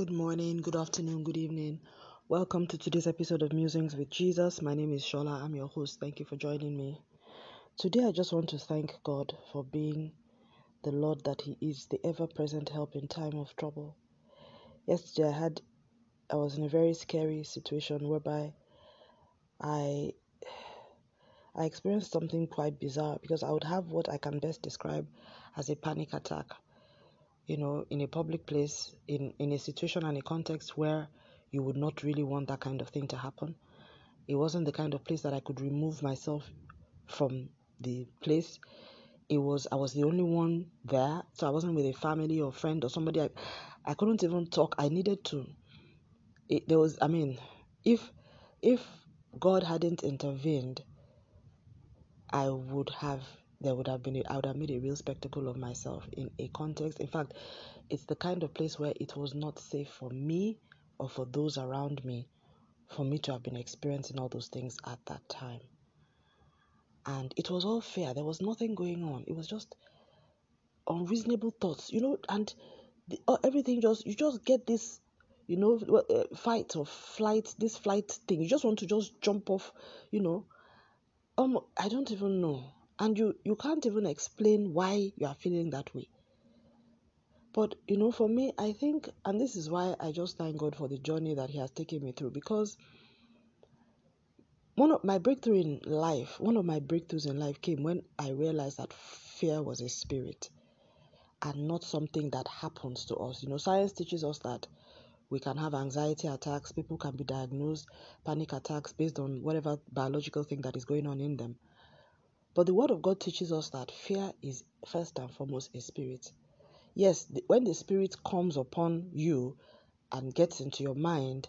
good morning, good afternoon, good evening. Welcome to today's episode of Musings with Jesus. My name is Shola. I'm your host. Thank you for joining me. Today, I just want to thank God for being the Lord that He is, the ever present help in time of trouble. Yesterday, I had, I was in a very scary situation whereby I, I experienced something quite bizarre because I would have what I can best describe as a panic attack you know, in a public place, in, in a situation and a context where you would not really want that kind of thing to happen. It wasn't the kind of place that I could remove myself from the place. It was I was the only one there, so I wasn't with a family or friend or somebody. I, I couldn't even talk. I needed to. It, there was, I mean, if if God hadn't intervened, I would have there would have been a, I would have made a real spectacle of myself in a context. In fact, it's the kind of place where it was not safe for me or for those around me for me to have been experiencing all those things at that time. And it was all fair. There was nothing going on. It was just unreasonable thoughts, you know, and the, everything just you just get this you know uh, fight or flight this flight thing you just want to just jump off you know um i don't even know and you you can't even explain why you are feeling that way. But you know for me i think and this is why i just thank god for the journey that he has taken me through because one of my breakthrough in life one of my breakthroughs in life came when i realized that fear was a spirit and not something that happens to us. You know science teaches us that we can have anxiety attacks people can be diagnosed panic attacks based on whatever biological thing that is going on in them but the Word of God teaches us that fear is first and foremost a spirit. Yes, the, when the spirit comes upon you and gets into your mind,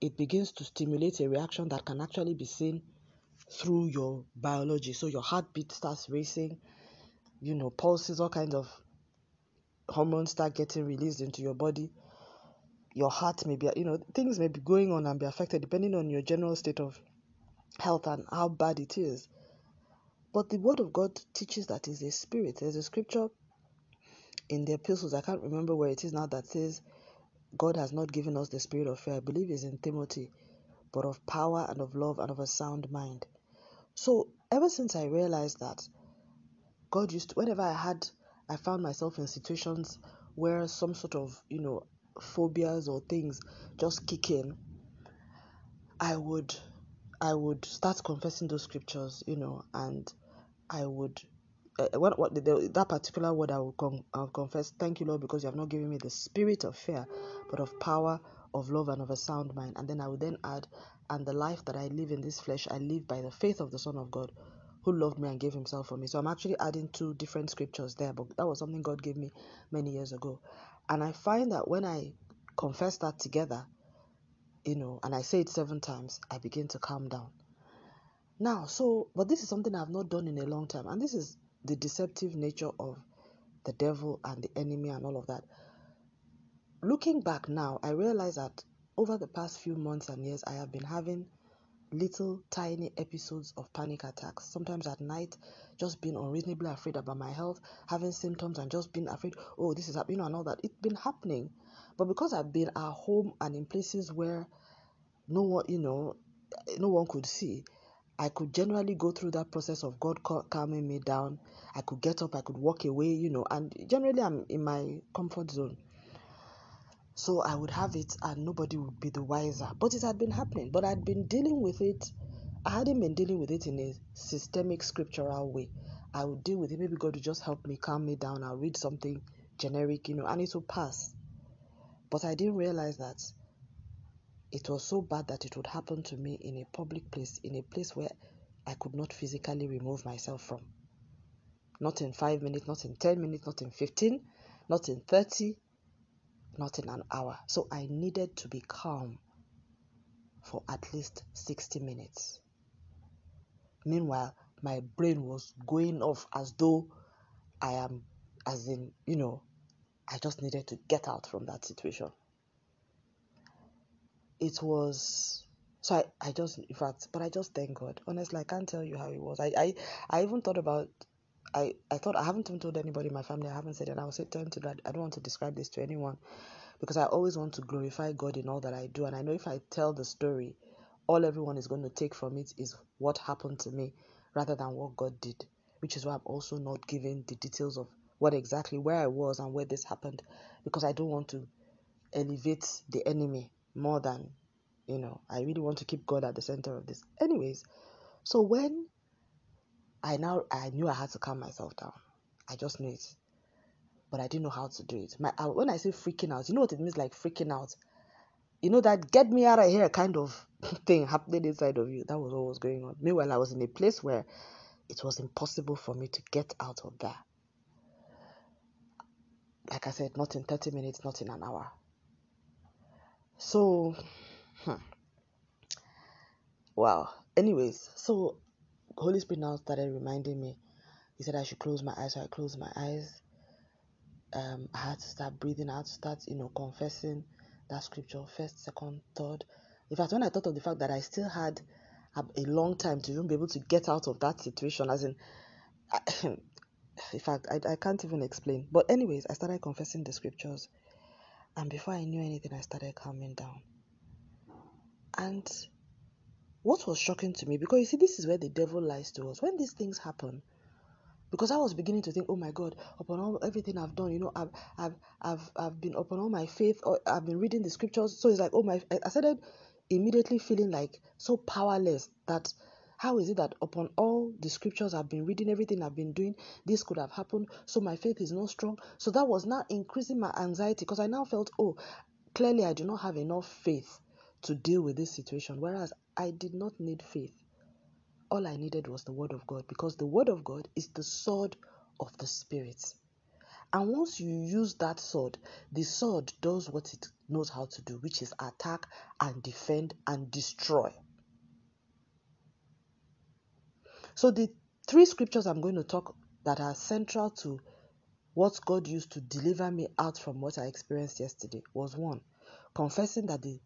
it begins to stimulate a reaction that can actually be seen through your biology. So your heartbeat starts racing, you know, pulses, all kinds of hormones start getting released into your body. Your heart may be, you know, things may be going on and be affected depending on your general state of health and how bad it is. But the Word of God teaches that is a spirit. There's a scripture in the epistles, I can't remember where it is now, that says, God has not given us the spirit of fear. I believe it's in Timothy, but of power and of love and of a sound mind. So ever since I realized that God used to, whenever I had, I found myself in situations where some sort of, you know, phobias or things just kick in, I would, I would start confessing those scriptures, you know, and I would uh, what, what the, that particular word I will, con- I will confess, thank you, Lord, because you have not given me the spirit of fear, but of power, of love, and of a sound mind. And then I will then add, and the life that I live in this flesh, I live by the faith of the Son of God, who loved me and gave himself for me. So I'm actually adding two different scriptures there, but that was something God gave me many years ago. And I find that when I confess that together, you know, and I say it seven times, I begin to calm down. Now, so, but this is something I've not done in a long time, and this is the deceptive nature of the devil and the enemy and all of that. Looking back now, I realize that over the past few months and years, I have been having little tiny episodes of panic attacks. Sometimes at night, just being unreasonably afraid about my health, having symptoms and just being afraid, oh, this is happening you know, and all that. It's been happening. But because I've been at home and in places where no one, you know, no one could see, I could generally go through that process of God calming me down. I could get up, I could walk away, you know, and generally I'm in my comfort zone. So I would have it and nobody would be the wiser. But it had been happening, but I'd been dealing with it. I hadn't been dealing with it in a systemic scriptural way. I would deal with it. Maybe God would just help me calm me down. I'll read something generic, you know, and it will pass. But I didn't realize that it was so bad that it would happen to me in a public place, in a place where I could not physically remove myself from. Not in five minutes, not in 10 minutes, not in 15, not in 30, not in an hour. So I needed to be calm for at least 60 minutes. Meanwhile, my brain was going off as though I am, as in, you know, I just needed to get out from that situation it was so I, I just in fact but I just thank God. Honestly, I can't tell you how it was. I I, I even thought about I, I thought I haven't even told anybody in my family, I haven't said it, I was telling to that I don't want to describe this to anyone. because I always want to glorify God in all that I do. And I know if I tell the story, all everyone is going to take from it is what happened to me rather than what God did, which is why I'm also not giving the details of what exactly where I was and where this happened because I don't want to elevate the enemy more than you know I really want to keep God at the center of this. Anyways, so when I now I knew I had to calm myself down. I just knew it. But I didn't know how to do it. My uh, when I say freaking out, you know what it means like freaking out you know that get me out of here kind of thing happening inside of you that was what was going on meanwhile i was in a place where it was impossible for me to get out of that like i said not in 30 minutes not in an hour so hmm. wow anyways so holy spirit now started reminding me he said i should close my eyes so i closed my eyes um, i had to start breathing i had to start you know confessing that scripture first, second, third. In fact, when I thought of the fact that I still had a, long time to even be able to get out of that situation, as in, in fact, I, I can't even explain. But, anyways, I started confessing the scriptures, and before I knew anything, I started calming down. And what was shocking to me, because you see, this is where the devil lies to us. When these things happen, because I was beginning to think, oh my God, upon all everything I've done, you know, I've I've I've I've been upon all my faith, or I've been reading the scriptures. So it's like, oh my, I started immediately feeling like so powerless that how is it that upon all the scriptures I've been reading, everything I've been doing, this could have happened? So my faith is not strong. So that was now increasing my anxiety because I now felt, oh, clearly I do not have enough faith to deal with this situation. Whereas I did not need faith all I needed was the Word of God because the Word of God is the sword of the Spirit. And once you use that sword, the sword does what it knows how to do, which is attack and defend and destroy. So, the three scriptures I'm going to talk that are central to what God used to deliver me out from what I experienced yesterday was one, confessing that the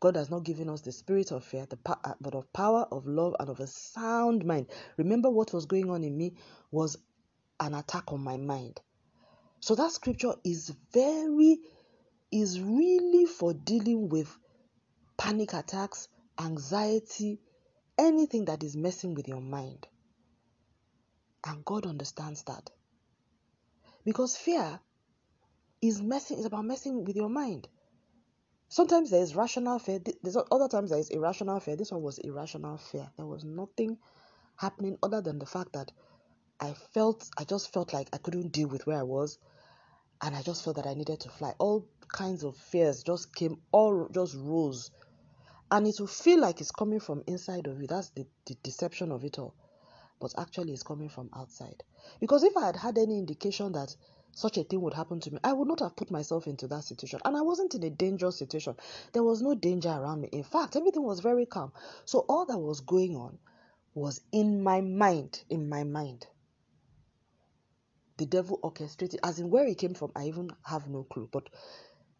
God has not given us the spirit of fear, uh, but of power, of love, and of a sound mind. Remember what was going on in me was an attack on my mind. So that scripture is very, is really for dealing with panic attacks, anxiety, anything that is messing with your mind. And God understands that. Because fear is messing is about messing with your mind. Sometimes there is rational fear. There's other times there is irrational fear. This one was irrational fear. There was nothing happening other than the fact that I felt, I just felt like I couldn't deal with where I was, and I just felt that I needed to fly. All kinds of fears just came, all just rose, and it will feel like it's coming from inside of you. That's the, the deception of it all, but actually it's coming from outside. Because if I had had any indication that such a thing would happen to me, I would not have put myself into that situation. And I wasn't in a dangerous situation. There was no danger around me. In fact, everything was very calm. So all that was going on was in my mind. In my mind. The devil orchestrated, as in where he came from, I even have no clue. But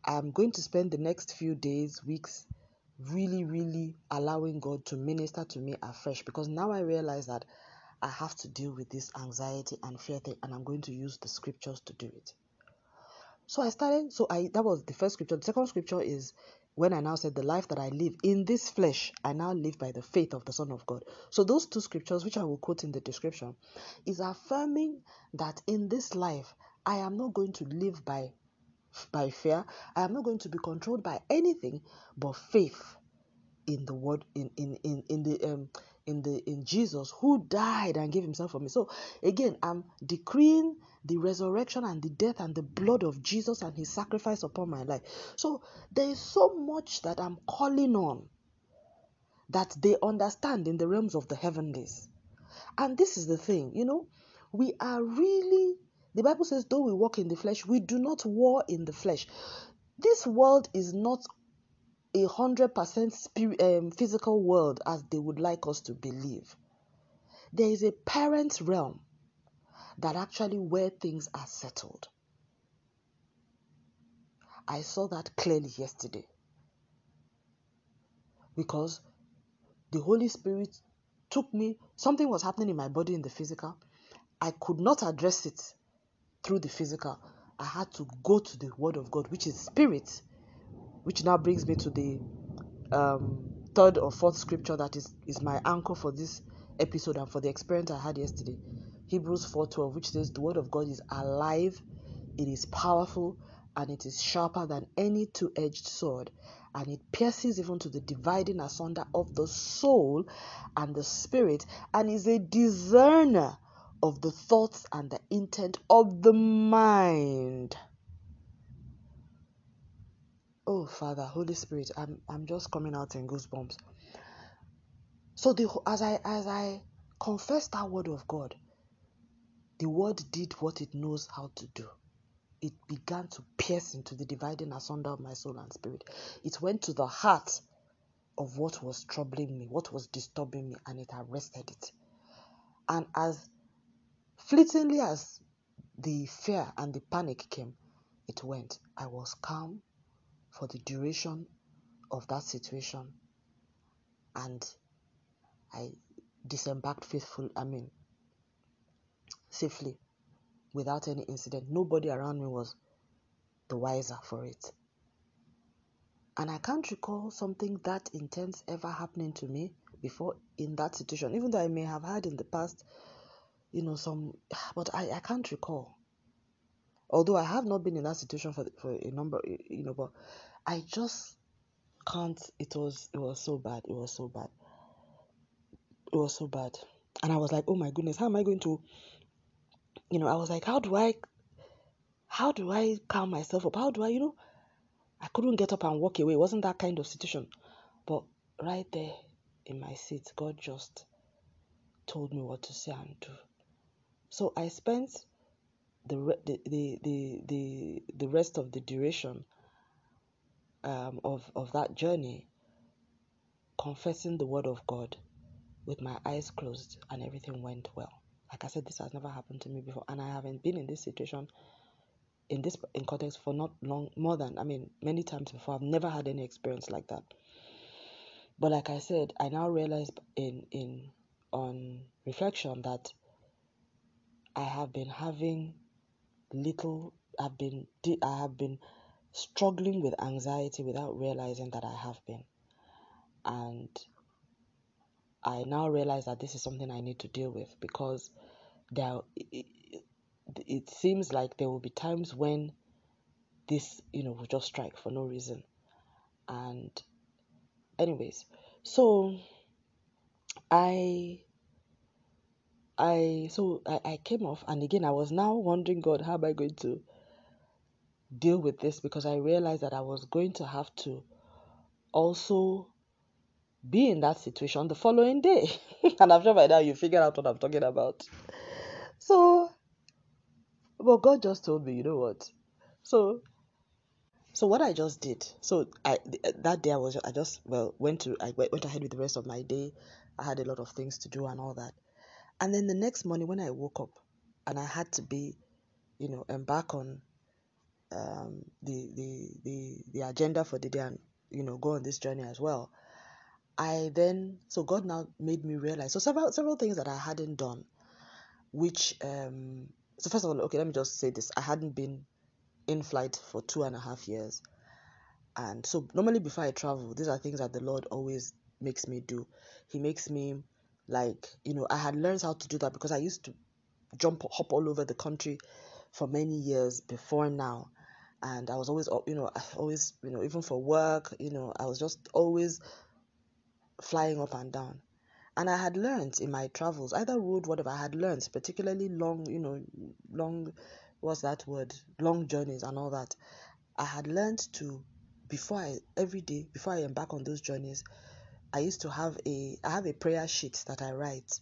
I'm going to spend the next few days, weeks, really, really allowing God to minister to me afresh because now I realize that I have to deal with this anxiety and fear thing, and I'm going to use the scriptures to do it. So I started, so I that was the first scripture. The second scripture is when I now said, The life that I live in this flesh, I now live by the faith of the Son of God. So those two scriptures, which I will quote in the description, is affirming that in this life, I am not going to live by by fear. I am not going to be controlled by anything but faith in the word in in in, in the um in the in Jesus who died and gave himself for me. So again, I'm decreeing the resurrection and the death and the blood of Jesus and his sacrifice upon my life. So there is so much that I'm calling on that they understand in the realms of the heavenlies. And this is the thing, you know, we are really the Bible says, though we walk in the flesh, we do not war in the flesh. This world is not a hundred percent um, physical world as they would like us to believe. There is a parent realm that actually where things are settled. I saw that clearly yesterday because the Holy Spirit took me, something was happening in my body in the physical. I could not address it through the physical. I had to go to the Word of God, which is spirit, which now brings me to the um, third or fourth scripture that is, is my anchor for this episode and for the experience I had yesterday. Hebrews 4:12, which says the word of God is alive, it is powerful, and it is sharper than any two-edged sword, and it pierces even to the dividing asunder of the soul and the spirit, and is a discerner of the thoughts and the intent of the mind. Oh Father, Holy Spirit, I'm I'm just coming out in goosebumps. So the as I as I confess that word of God, the word did what it knows how to do. It began to pierce into the dividing asunder of my soul and spirit. It went to the heart of what was troubling me, what was disturbing me, and it arrested it. And as fleetingly as the fear and the panic came, it went. I was calm for the duration of that situation and I disembarked faithful, I mean, safely without any incident. Nobody around me was the wiser for it. And I can't recall something that intense ever happening to me before in that situation, even though I may have had in the past, you know, some, but I, I can't recall. Although I have not been in that situation for, for a number, you know, but I just can't. It was, it was so bad. It was so bad. It was so bad. And I was like, oh my goodness, how am I going to you know, I was like, how do I, how do I calm myself up? How do I, you know, I couldn't get up and walk away. It wasn't that kind of situation. But right there in my seat, God just told me what to say and do. So I spent the the the the the, the rest of the duration um, of of that journey confessing the word of God with my eyes closed, and everything went well. Like I said, this has never happened to me before, and I haven't been in this situation in this in context for not long more than I mean many times before. I've never had any experience like that. But like I said, I now realize in in on reflection that I have been having little I've been I have been struggling with anxiety without realizing that I have been. And I now realize that this is something I need to deal with because there it, it seems like there will be times when this you know will just strike for no reason and anyways so i i so I, I came off and again i was now wondering god how am i going to deal with this because i realized that i was going to have to also be in that situation the following day and i'm sure by now you figured out what i'm talking about so, but God just told me, you know what? So, so what I just did. So I that day I was I just well went to I went ahead with the rest of my day. I had a lot of things to do and all that. And then the next morning when I woke up and I had to be, you know, embark on um, the, the the the agenda for the day and you know go on this journey as well. I then so God now made me realize so several several things that I hadn't done which um so first of all okay let me just say this i hadn't been in flight for two and a half years and so normally before i travel these are things that the lord always makes me do he makes me like you know i had learned how to do that because i used to jump hop all over the country for many years before now. And i was always you know I always you know even for work you know i was just always flying up and down. And I had learned in my travels, either road, whatever, I had learned, particularly long, you know, long, what's that word, long journeys and all that. I had learned to, before I, every day, before I embark on those journeys, I used to have a, I have a prayer sheet that I write,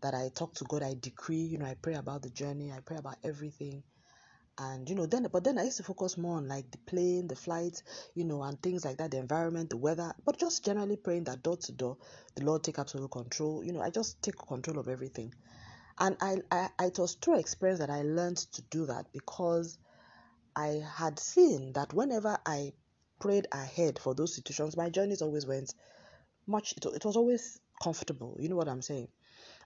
that I talk to God, I decree, you know, I pray about the journey, I pray about everything. And you know then but then i used to focus more on like the plane the flight you know and things like that the environment the weather but just generally praying that door to door the lord take absolute control. You know i just take control of everything. And I, I it was through experience that i learned to do that because i had seen that whenever i prayed ahead for those situations my journeys always went much it, it was always comfortable you know what i'm saying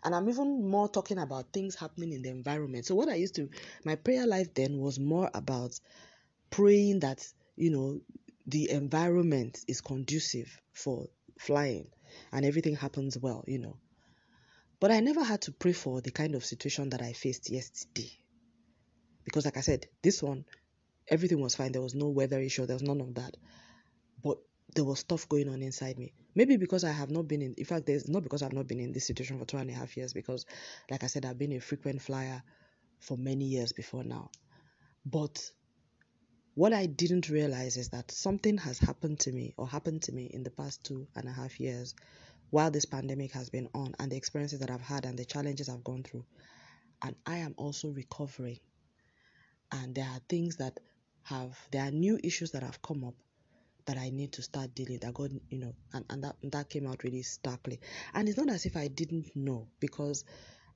and I'm even more talking about things happening in the environment. So, what I used to, my prayer life then was more about praying that, you know, the environment is conducive for flying and everything happens well, you know. But I never had to pray for the kind of situation that I faced yesterday. Because, like I said, this one, everything was fine. There was no weather issue, there was none of that. But there was stuff going on inside me. Maybe because I have not been in, in fact, there's not because I've not been in this situation for two and a half years, because, like I said, I've been a frequent flyer for many years before now. But what I didn't realize is that something has happened to me or happened to me in the past two and a half years while this pandemic has been on and the experiences that I've had and the challenges I've gone through. And I am also recovering. And there are things that have, there are new issues that have come up that I need to start dealing that God, you know, and, and that that came out really starkly. And it's not as if I didn't know because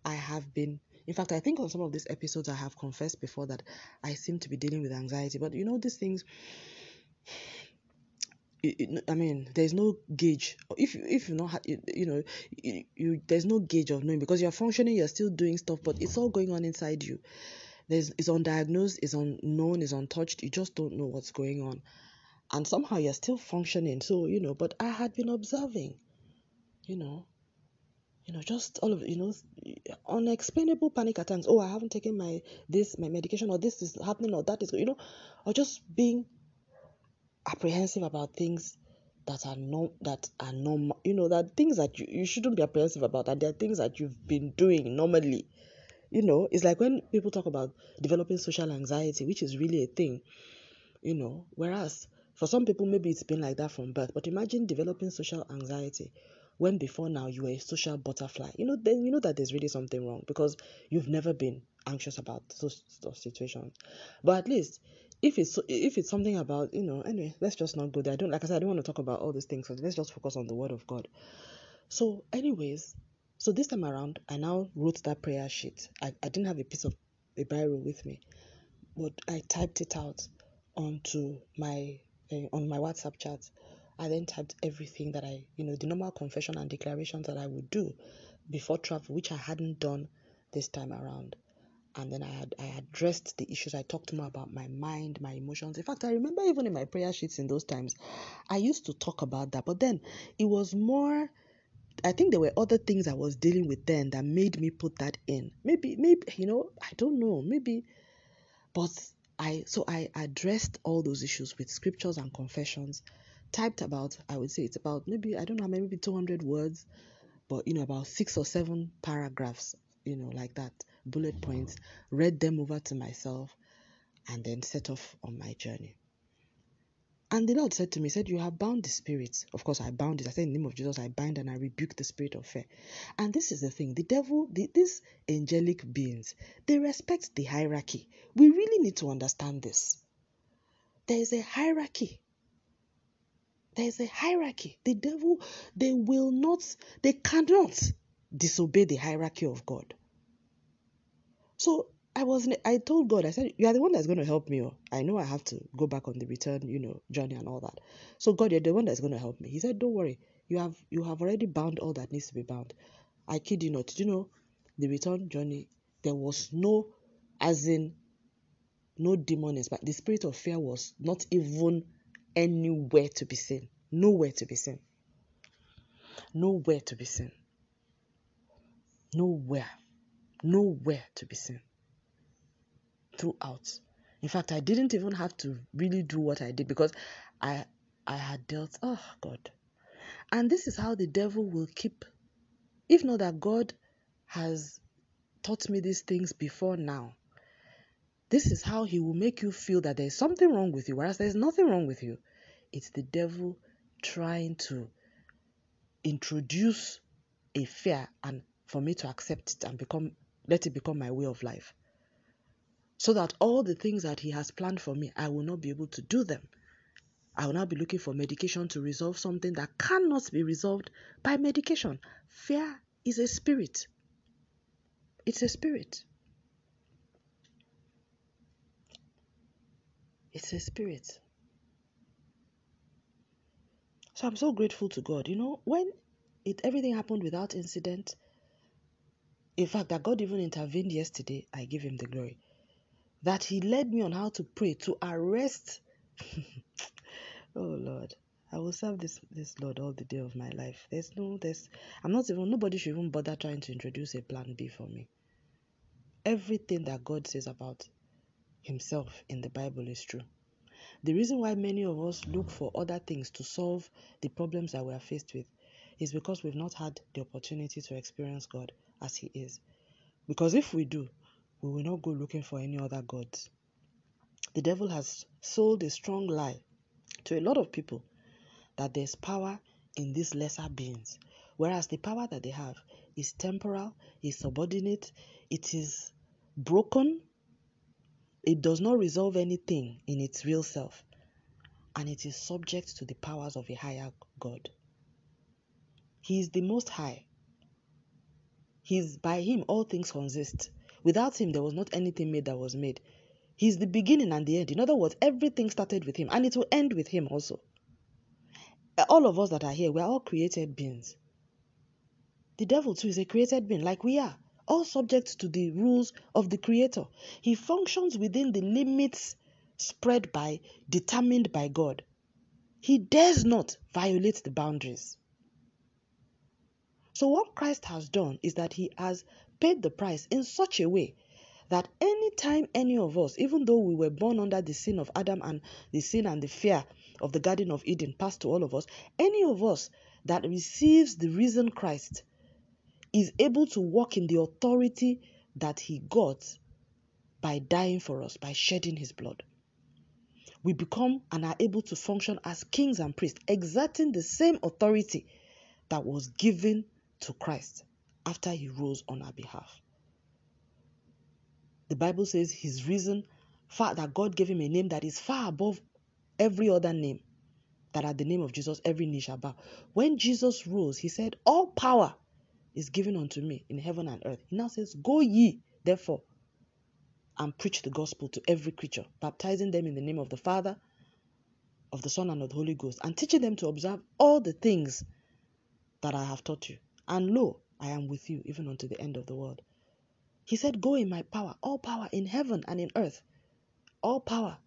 I have been in fact I think on some of these episodes I have confessed before that I seem to be dealing with anxiety. But you know these things I mean, there's no gauge. If if you know, you know, you, you, there's no gauge of knowing because you're functioning, you're still doing stuff, but it's all going on inside you. There's it's undiagnosed, it's unknown, it's untouched. You just don't know what's going on, and somehow you're still functioning. So you know, but I had been observing, you know, you know, just all of you know, unexplainable panic attacks. Oh, I haven't taken my this my medication, or this is happening, or that is you know, or just being apprehensive about things that are not that are normal you know that things that you, you shouldn't be apprehensive about and there are things that you've been doing normally you know it's like when people talk about developing social anxiety which is really a thing you know whereas for some people maybe it's been like that from birth but imagine developing social anxiety when before now you were a social butterfly. You know then you know that there's really something wrong because you've never been anxious about those, situations. But at least if it's if it's something about you know anyway let's just not go there. I don't like i said i don't want to talk about all these things so let's just focus on the word of god. So anyways so this time around i now wrote that prayer sheet. I, I didn't have a piece of a bible with me but i typed it out onto my uh, on my whatsapp chat i then typed everything that i you know the normal confession and declarations that i would do before travel which i hadn't done this time around and then I had I addressed the issues. I talked more about my mind, my emotions. In fact, I remember even in my prayer sheets in those times, I used to talk about that. But then it was more I think there were other things I was dealing with then that made me put that in. Maybe maybe you know, I don't know, maybe but I so I addressed all those issues with scriptures and confessions, typed about I would say it's about maybe I don't know maybe 200 words, but you know about six or seven paragraphs, you know like that bullet points, read them over to myself, and then set off on my journey. And the Lord said to me, said, You have bound the spirit. Of course, I bound it. I said, In the name of Jesus, I bind and I rebuke the spirit of fear. And this is the thing the devil, the, these angelic beings, they respect the hierarchy. We really need to understand this. There is a hierarchy. There is a hierarchy. The devil, they will not, they cannot disobey the hierarchy of God. So I was, I told God, I said, you are the one that's going to help me. Oh. I know I have to go back on the return, you know, journey and all that. So God, you're the one that's going to help me. He said, don't worry, you have, you have already bound all that needs to be bound. I kid you not. Did you know the return journey? There was no, as in, no demons, but the spirit of fear was not even anywhere to be seen. Nowhere to be seen. Nowhere to be seen. Nowhere nowhere to be seen throughout. In fact, I didn't even have to really do what I did because I I had dealt oh God. And this is how the devil will keep if not that God has taught me these things before now. This is how he will make you feel that there's something wrong with you, whereas there's nothing wrong with you. It's the devil trying to introduce a fear and for me to accept it and become let it become my way of life. So that all the things that He has planned for me, I will not be able to do them. I will now be looking for medication to resolve something that cannot be resolved by medication. Fear is a spirit. It's a spirit. It's a spirit. So I'm so grateful to God. You know, when it everything happened without incident, in fact, that God even intervened yesterday, I give him the glory. That he led me on how to pray to arrest. oh Lord, I will serve this this Lord all the day of my life. There's no there's I'm not even nobody should even bother trying to introduce a plan B for me. Everything that God says about himself in the Bible is true. The reason why many of us look for other things to solve the problems that we are faced with is because we've not had the opportunity to experience God as He is. Because if we do, we will not go looking for any other gods. The devil has sold a strong lie to a lot of people that there's power in these lesser beings, whereas the power that they have is temporal, is subordinate, it is broken, it does not resolve anything in its real self, and it is subject to the powers of a higher God. He is the most high. He's by him all things consist. Without him there was not anything made that was made. He's the beginning and the end. In other words, everything started with him and it will end with him also. All of us that are here, we are all created beings. The devil too is a created being like we are all subject to the rules of the Creator. He functions within the limits spread by, determined by God. He dares not violate the boundaries. So, what Christ has done is that He has paid the price in such a way that anytime any of us, even though we were born under the sin of Adam and the sin and the fear of the Garden of Eden passed to all of us, any of us that receives the risen Christ is able to walk in the authority that he got by dying for us, by shedding his blood. We become and are able to function as kings and priests, exerting the same authority that was given to Christ after he rose on our behalf. The Bible says his reason far that God gave him a name that is far above every other name. That at the name of Jesus, every knee shall bow. When Jesus rose, he said, All power is given unto me in heaven and earth. He now says, Go ye, therefore, and preach the gospel to every creature, baptizing them in the name of the Father, of the Son, and of the Holy Ghost, and teaching them to observe all the things that I have taught you. And lo, I am with you even unto the end of the world. He said, Go in my power, all power in heaven and in earth. All power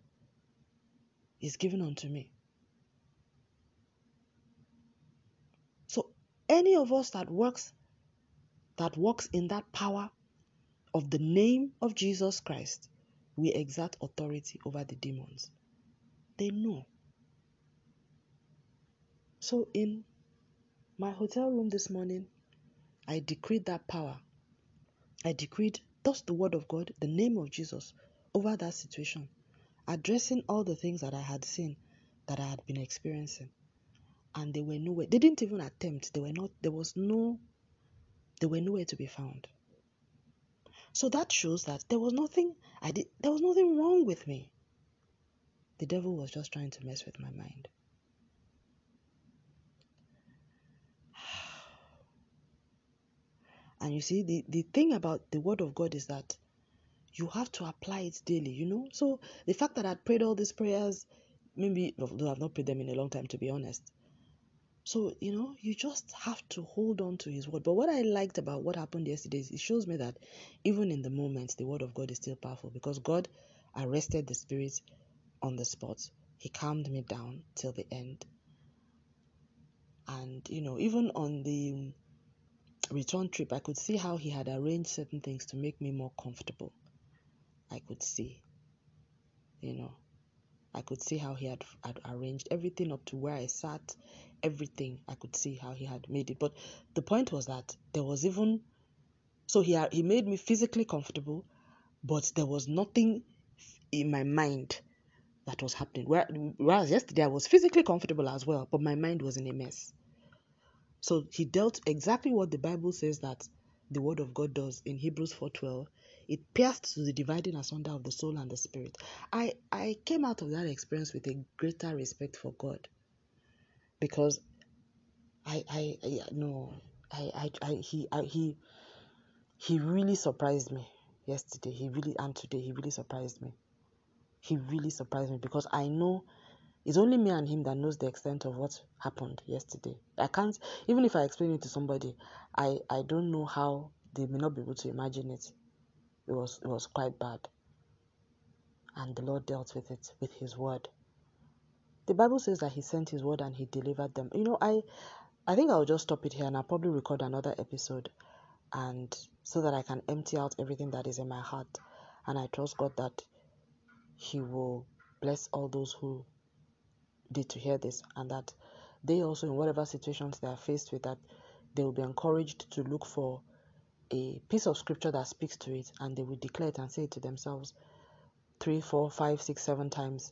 is given unto me. So any of us that works that works in that power of the name of Jesus Christ, we exert authority over the demons. They know. So, in my hotel room this morning, I decreed that power. I decreed, thus the word of God, the name of Jesus, over that situation, addressing all the things that I had seen, that I had been experiencing. And they were nowhere. They didn't even attempt. They were not, there was no they were nowhere to be found. So that shows that there was nothing I did there was nothing wrong with me. The devil was just trying to mess with my mind. And you see, the, the thing about the word of God is that you have to apply it daily, you know? So the fact that I prayed all these prayers, maybe though I've not prayed them in a long time to be honest, so, you know, you just have to hold on to his word. But what I liked about what happened yesterday is it shows me that even in the moment, the word of God is still powerful because God arrested the spirit on the spot. He calmed me down till the end. And, you know, even on the return trip, I could see how he had arranged certain things to make me more comfortable. I could see, you know, I could see how he had, had arranged everything up to where I sat, everything. I could see how he had made it. But the point was that there was even so he he made me physically comfortable, but there was nothing in my mind that was happening. Whereas yesterday I was physically comfortable as well, but my mind was in a mess. So he dealt exactly what the Bible says that the word of God does in Hebrews 4:12. It pierced to the dividing asunder of the soul and the spirit. I I came out of that experience with a greater respect for God because I I, no I, I I he I, he he really surprised me yesterday. He really and today he really surprised me. He really surprised me because I know it's only me and him that knows the extent of what happened yesterday. I can't even if I explain it to somebody, I I don't know how they may not be able to imagine it. It was it was quite bad. And the Lord dealt with it with his word. The Bible says that He sent His word and He delivered them. You know, I, I think I'll just stop it here and I'll probably record another episode, and so that I can empty out everything that is in my heart, and I trust God that He will bless all those who to hear this, and that they also, in whatever situations they are faced with, that they will be encouraged to look for a piece of scripture that speaks to it, and they will declare it and say it to themselves three, four, five, six, seven times,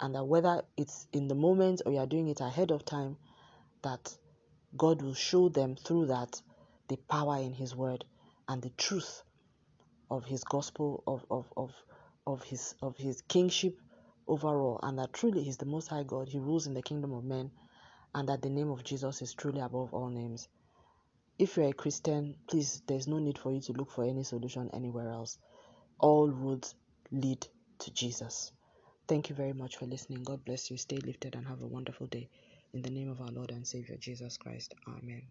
and that whether it's in the moment or you are doing it ahead of time, that God will show them through that the power in His word and the truth of His gospel of of of of His of His kingship overall, and that truly He's the Most High God. He rules in the kingdom of men, and that the name of Jesus is truly above all names. If you're a Christian, please, there's no need for you to look for any solution anywhere else. All roads lead to Jesus. Thank you very much for listening. God bless you. Stay lifted and have a wonderful day. In the name of our Lord and Savior Jesus Christ. Amen.